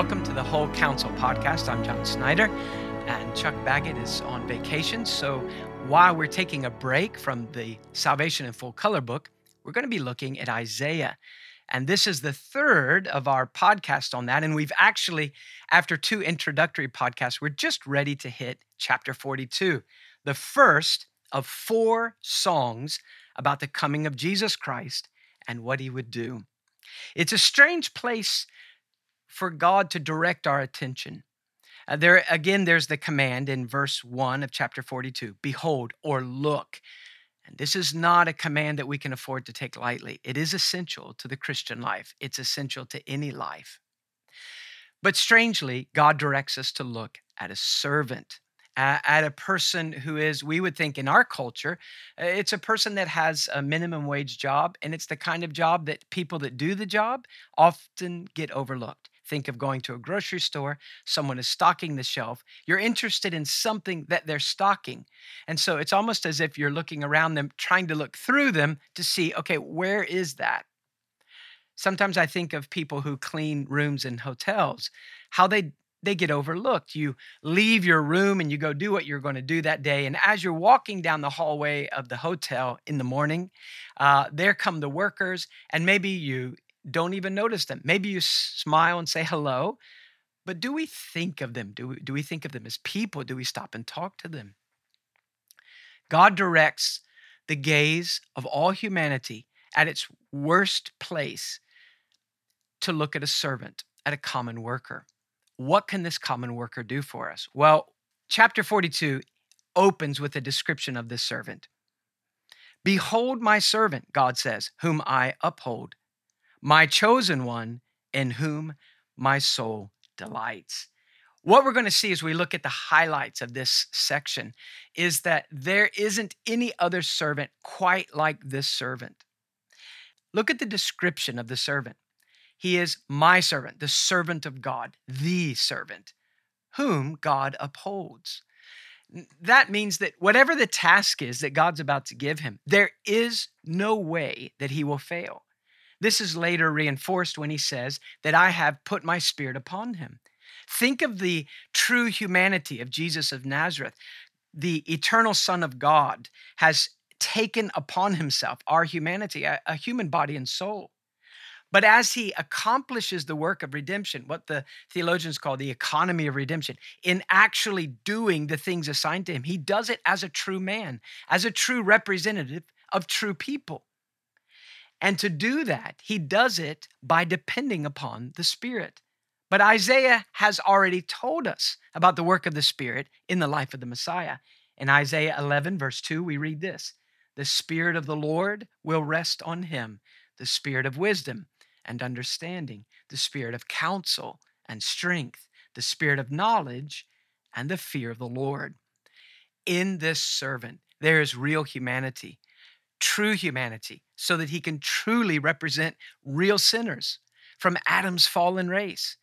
Welcome to the Whole Counsel podcast. I'm John Snyder, and Chuck Baggett is on vacation. So while we're taking a break from the Salvation in Full Color book, we're going to be looking at Isaiah. And this is the third of our podcast on that. And we've actually, after two introductory podcasts, we're just ready to hit chapter 42, the first of four songs about the coming of Jesus Christ and what he would do. It's a strange place for God to direct our attention. Uh, there again, there's the command in verse 1 of chapter 42 Behold or look. And this is not a command that we can afford to take lightly. It is essential to the Christian life, it's essential to any life. But strangely, God directs us to look at a servant, at a person who is, we would think in our culture, uh, it's a person that has a minimum wage job, and it's the kind of job that people that do the job often get overlooked. Think of going to a grocery store, someone is stocking the shelf. You're interested in something that they're stocking. And so it's almost as if you're looking around them, trying to look through them to see, okay, where is that? Sometimes I think of people who clean rooms in hotels, how they they get overlooked. You leave your room and you go do what you're going to do that day. And as you're walking down the hallway of the hotel in the morning, uh, there come the workers, and maybe you don't even notice them. Maybe you smile and say hello, but do we think of them? Do we, do we think of them as people? Do we stop and talk to them? God directs the gaze of all humanity at its worst place to look at a servant, at a common worker. What can this common worker do for us? Well, chapter 42 opens with a description of this servant. Behold my servant, God says, whom I uphold my chosen one in whom my soul delights. What we're going to see as we look at the highlights of this section is that there isn't any other servant quite like this servant. Look at the description of the servant. He is my servant, the servant of God, the servant, whom God upholds. That means that whatever the task is that God's about to give him, there is no way that he will fail. This is later reinforced when he says that I have put my spirit upon him. Think of the true humanity of Jesus of Nazareth. The eternal Son of God has taken upon himself our humanity, a, a human body and soul. But as he accomplishes the work of redemption, what the theologians call the economy of redemption, in actually doing the things assigned to him, he does it as a true man, as a true representative of true people. And to do that, he does it by depending upon the Spirit. But Isaiah has already told us about the work of the Spirit in the life of the Messiah. In Isaiah 11, verse 2, we read this The Spirit of the Lord will rest on him, the Spirit of wisdom and understanding, the Spirit of counsel and strength, the Spirit of knowledge and the fear of the Lord. In this servant, there is real humanity true humanity so that he can truly represent real sinners from Adam's fallen race.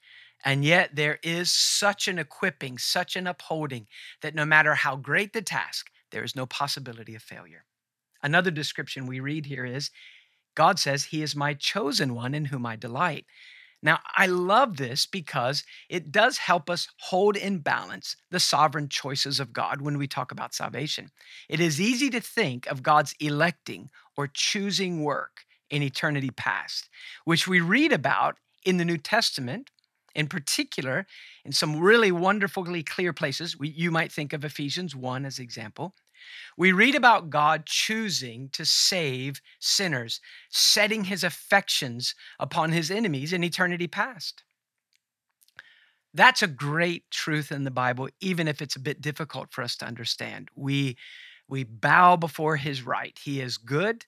And yet, there is such an equipping, such an upholding, that no matter how great the task, there is no possibility of failure. Another description we read here is God says, He is my chosen one in whom I delight. Now, I love this because it does help us hold in balance the sovereign choices of God when we talk about salvation. It is easy to think of God's electing or choosing work in eternity past, which we read about in the New Testament, in particular, in some really wonderfully clear places. We, you might think of Ephesians 1 as example. We read about God choosing to save sinners, setting his affections upon his enemies in eternity past. That's a great truth in the Bible, even if it's a bit difficult for us to understand. We, we bow before his right. He is good.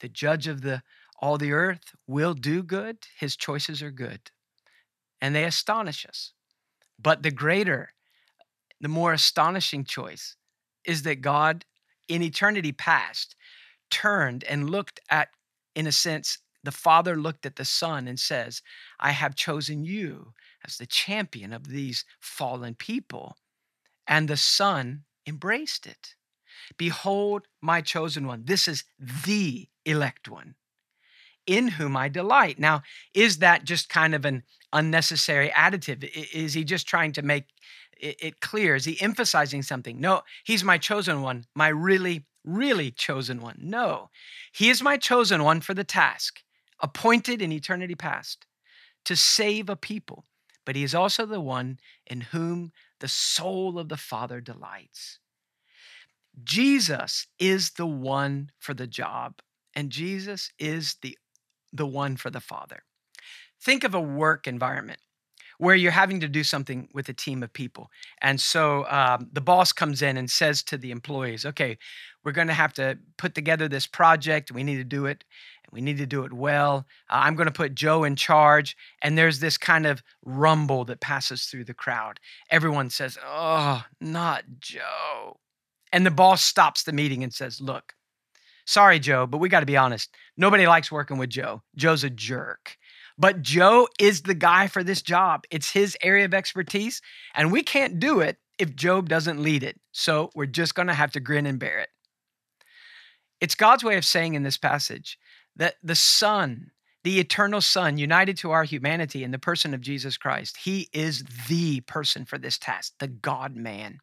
The judge of the, all the earth will do good. His choices are good. And they astonish us. But the greater, the more astonishing choice is that God, in eternity past, turned and looked at, in a sense, the Father looked at the Son and says, I have chosen you as the champion of these fallen people. And the Son embraced it. Behold, my chosen one. This is the elect one. in whom I delight. Now, is that just kind of an unnecessary additive? Is he just trying to make it clear? Is he emphasizing something? No, he's my chosen one, my really, really chosen one. No, he is my chosen one for the task, appointed in eternity past to save a people. But he is also the one in whom the soul of the Father delights. Jesus is the one for the job, and Jesus is the, the one for the Father. Think of a work environment where you're having to do something with a team of people. And so um, the boss comes in and says to the employees, okay, we're going to have to put together this project. We need to do it. And we need to do it well. Uh, I'm going to put Joe in charge. And there's this kind of rumble that passes through the crowd. Everyone says, oh, not Joe. And the boss stops the meeting and says, look, sorry, Joe, but we got to be honest. Nobody likes working with Joe. Joe's a jerk. But Joe is the guy for this job. It's his area of expertise, and we can't do it if Job doesn't lead it. So we're just going to have to grin and bear it. It's God's way of saying in this passage that the Son, the eternal Son, united to our humanity in the person of Jesus Christ, he is the person for this task, the God man.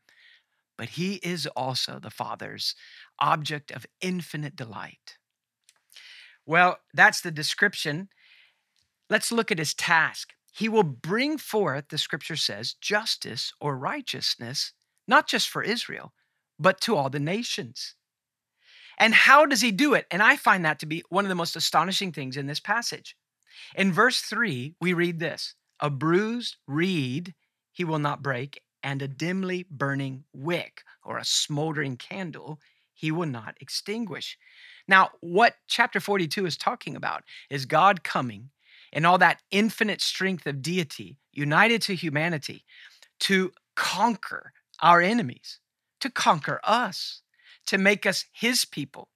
But he is also the Father's object of infinite delight. Well, that's the description Let's look at his task. He will bring forth, the scripture says, justice or righteousness, not just for Israel, but to all the nations. And how does he do it? And I find that to be one of the most astonishing things in this passage. In verse 3, we read this A bruised reed he will not break, and a dimly burning wick or a smoldering candle he will not extinguish. Now, what chapter 42 is talking about is God coming and all that infinite strength of deity united to humanity to conquer our enemies, to conquer us, to make us his people,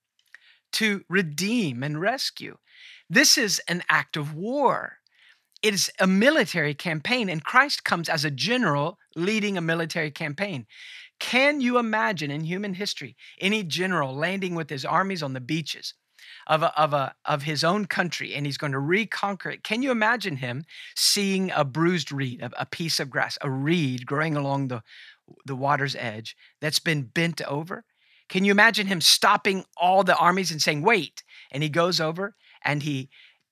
to redeem and rescue. This is an act of war. It is a military campaign, and Christ comes as a general leading a military campaign. Can you imagine in human history any general landing with his armies on the beaches, of a, of a of his own country and he's going to reconquer it. Can you imagine him seeing a bruised reed, a, a piece of grass, a reed growing along the the water's edge that's been bent over? Can you imagine him stopping all the armies and saying, "Wait!" And he goes over and he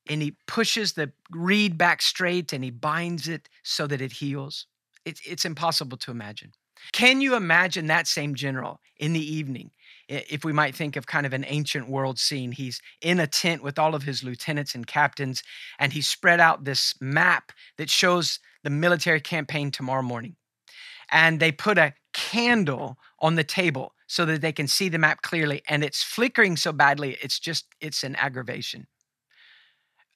and he pushes the reed back straight and he binds it so that it heals. It's, it's impossible to imagine. Can you imagine that same general in the evening if we might think of kind of an ancient world scene, he's in a tent with all of his lieutenants and captains, and he spread out this map that shows the military campaign tomorrow morning. And they put a candle on the table so that they can see the map clearly, and it's flickering so badly, it's just, it's an aggravation.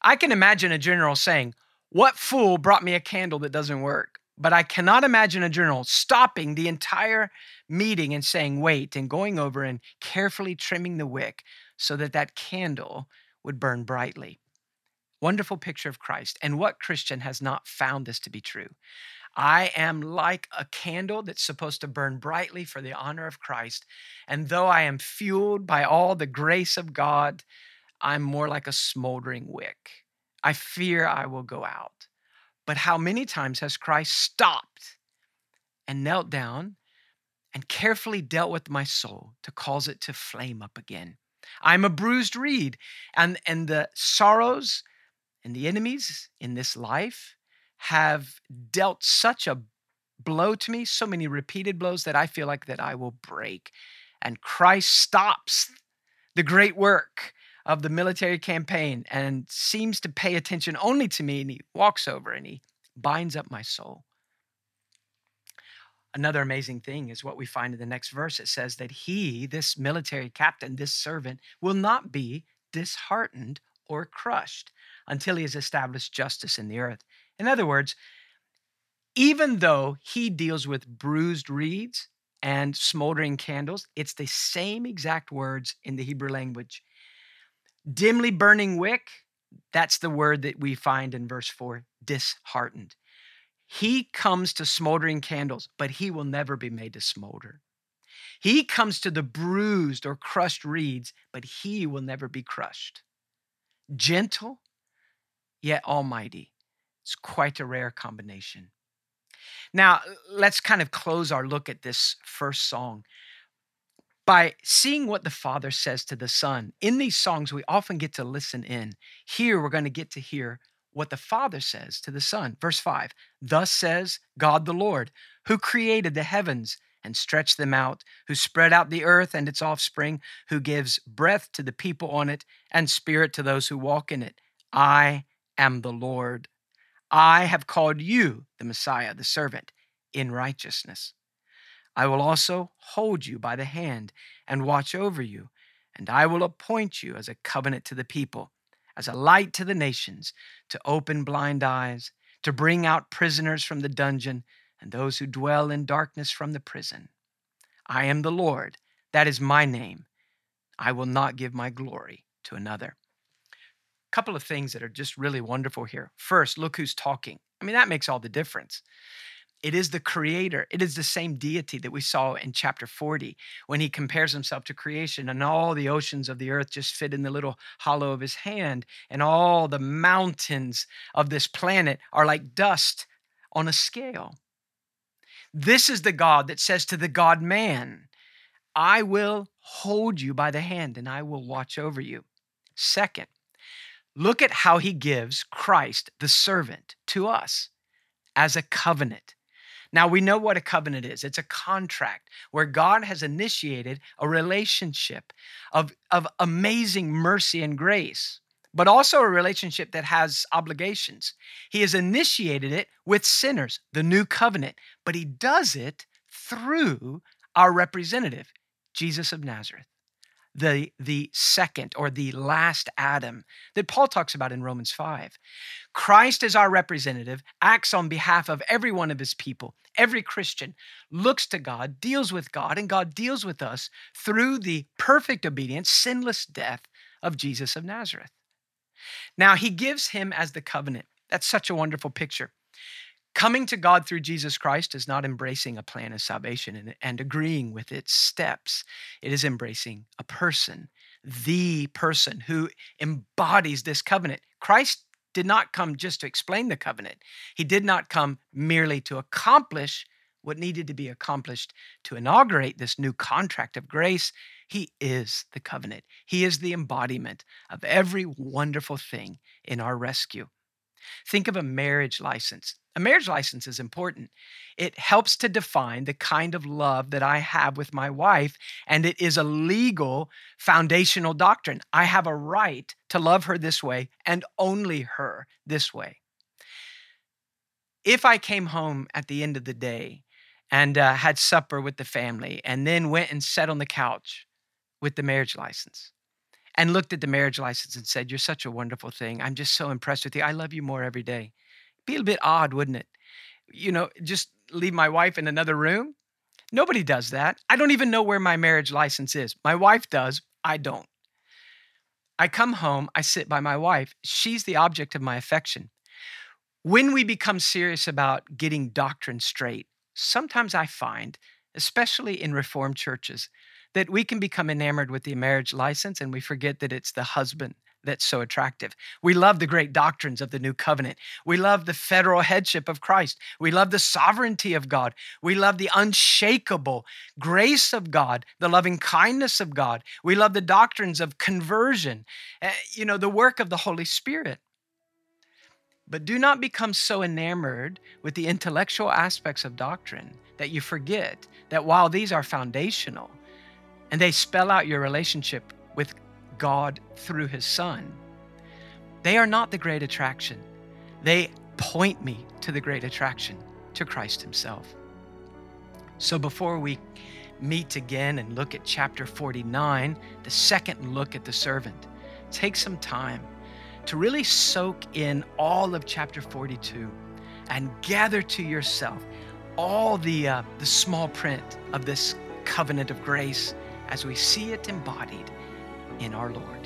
I can imagine a general saying, What fool brought me a candle that doesn't work? But I cannot imagine a general stopping the entire meeting and saying, wait, and going over and carefully trimming the wick so that that candle would burn brightly. Wonderful picture of Christ. And what Christian has not found this to be true? I am like a candle that's supposed to burn brightly for the honor of Christ. And though I am fueled by all the grace of God, I'm more like a smoldering wick. I fear I will go out. But how many times has Christ stopped and knelt down and carefully dealt with my soul to cause it to flame up again? I'm a bruised reed, and, and the sorrows and the enemies in this life have dealt such a blow to me, so many repeated blows that I feel like that I will break. And Christ stops the great work of the military campaign and seems to pay attention only to me. And he walks over and he binds up my soul. Another amazing thing is what we find in the next verse. It says that he, this military captain, this servant, will not be disheartened or crushed until he has established justice in the earth. In other words, even though he deals with bruised reeds and smoldering candles, it's the same exact words in the Hebrew language dimly burning wick, that's the word that we find in verse 4 disheartened. He comes to smoldering candles, but he will never be made to smolder. He comes to the bruised or crushed reeds, but he will never be crushed. gentle, yet almighty. It's quite a rare combination. Now, let's kind of close our look at this first song by seeing what the Father says to the Son. In these songs, we often get to listen in. Here, we're going to get to hear what the Father says to the Son. Verse 5 Thus says God the Lord, who created the heavens and stretched them out, who spread out the earth and its offspring, who gives breath to the people on it and spirit to those who walk in it. I am the Lord. I have called you, the Messiah, the servant, in righteousness. I will also hold you by the hand and watch over you, and I will appoint you as a covenant to the people, as a light to the nations, to open blind eyes, to bring out prisoners from the dungeon, and those who dwell in darkness from the prison. I am the Lord, that is my name. I will not give my glory to another. Couple of things that are just really wonderful here. First, look who's talking. I mean, that makes all the difference. It is the creator. It is the same deity that we saw in chapter 40 when he compares himself to creation and all the oceans of the earth just fit in the little hollow of his hand and all the mountains of this planet are like dust on a scale. This is the God that says to the God man, I will hold you by the hand and I will watch over you. Second, look at how he gives Christ, the servant, to us as a covenant. Now, we know what a covenant is it's a contract where God has initiated a relationship of, of amazing mercy and grace, but also a relationship that has obligations. He has initiated it with sinners, the new covenant, but He does it through our representative, Jesus of Nazareth the, the second or the last Adam that Paul talks about in Romans 5. Christ, as our representative, acts on behalf of every one of his people. Every Christian looks to God, deals with God, and God deals with us through the perfect obedience, sinless death of Jesus of Nazareth. Now, he gives him as the covenant. That's such a wonderful picture. Coming to God through Jesus Christ is not embracing a plan of salvation and, and, agreeing with its steps. It is embracing a person, the person who embodies this covenant. Christ did not come just to explain the covenant, He did not come merely to accomplish what needed to be accomplished to inaugurate this new contract of grace. He is the covenant, He is the embodiment of every wonderful thing in our rescue. Think of a marriage license. A marriage license is important. It helps to define the kind of love that I have with my wife, and it is a legal foundational doctrine. I have a right to love her this way and only her this way. If I came home at the end of the day and uh, had supper with the family and then went and sat on the couch with the marriage license, and looked at the marriage license and said, You're such a wonderful thing. I'm just so impressed with you. I love you more every day. Be a bit odd, wouldn't it? You know, just leave my wife in another room. Nobody does that. I don't even know where my marriage license is. My wife does. I don't. I come home, I sit by my wife. She's the object of my affection. When we become serious about getting doctrine straight, sometimes I find, especially in Reformed churches, that we can become enamored with the marriage license and we forget that it's the husband that's so attractive. We love the great doctrines of the new covenant. We love the federal headship of Christ. We love the sovereignty of God. We love the unshakable grace of God, the loving kindness of God. We love the doctrines of conversion, uh, you know, the work of the Holy Spirit. But do not become so enamored with the intellectual aspects of doctrine that you forget that while these are foundational, and they spell out your relationship with God through His Son. They are not the great attraction. They point me to the great attraction, to Christ Himself. So before we meet again and look at chapter 49, the second look at the servant, take some time to really soak in all of chapter 42 and gather to yourself all the, uh, the small print of this covenant of grace as we see it embodied in our Lord.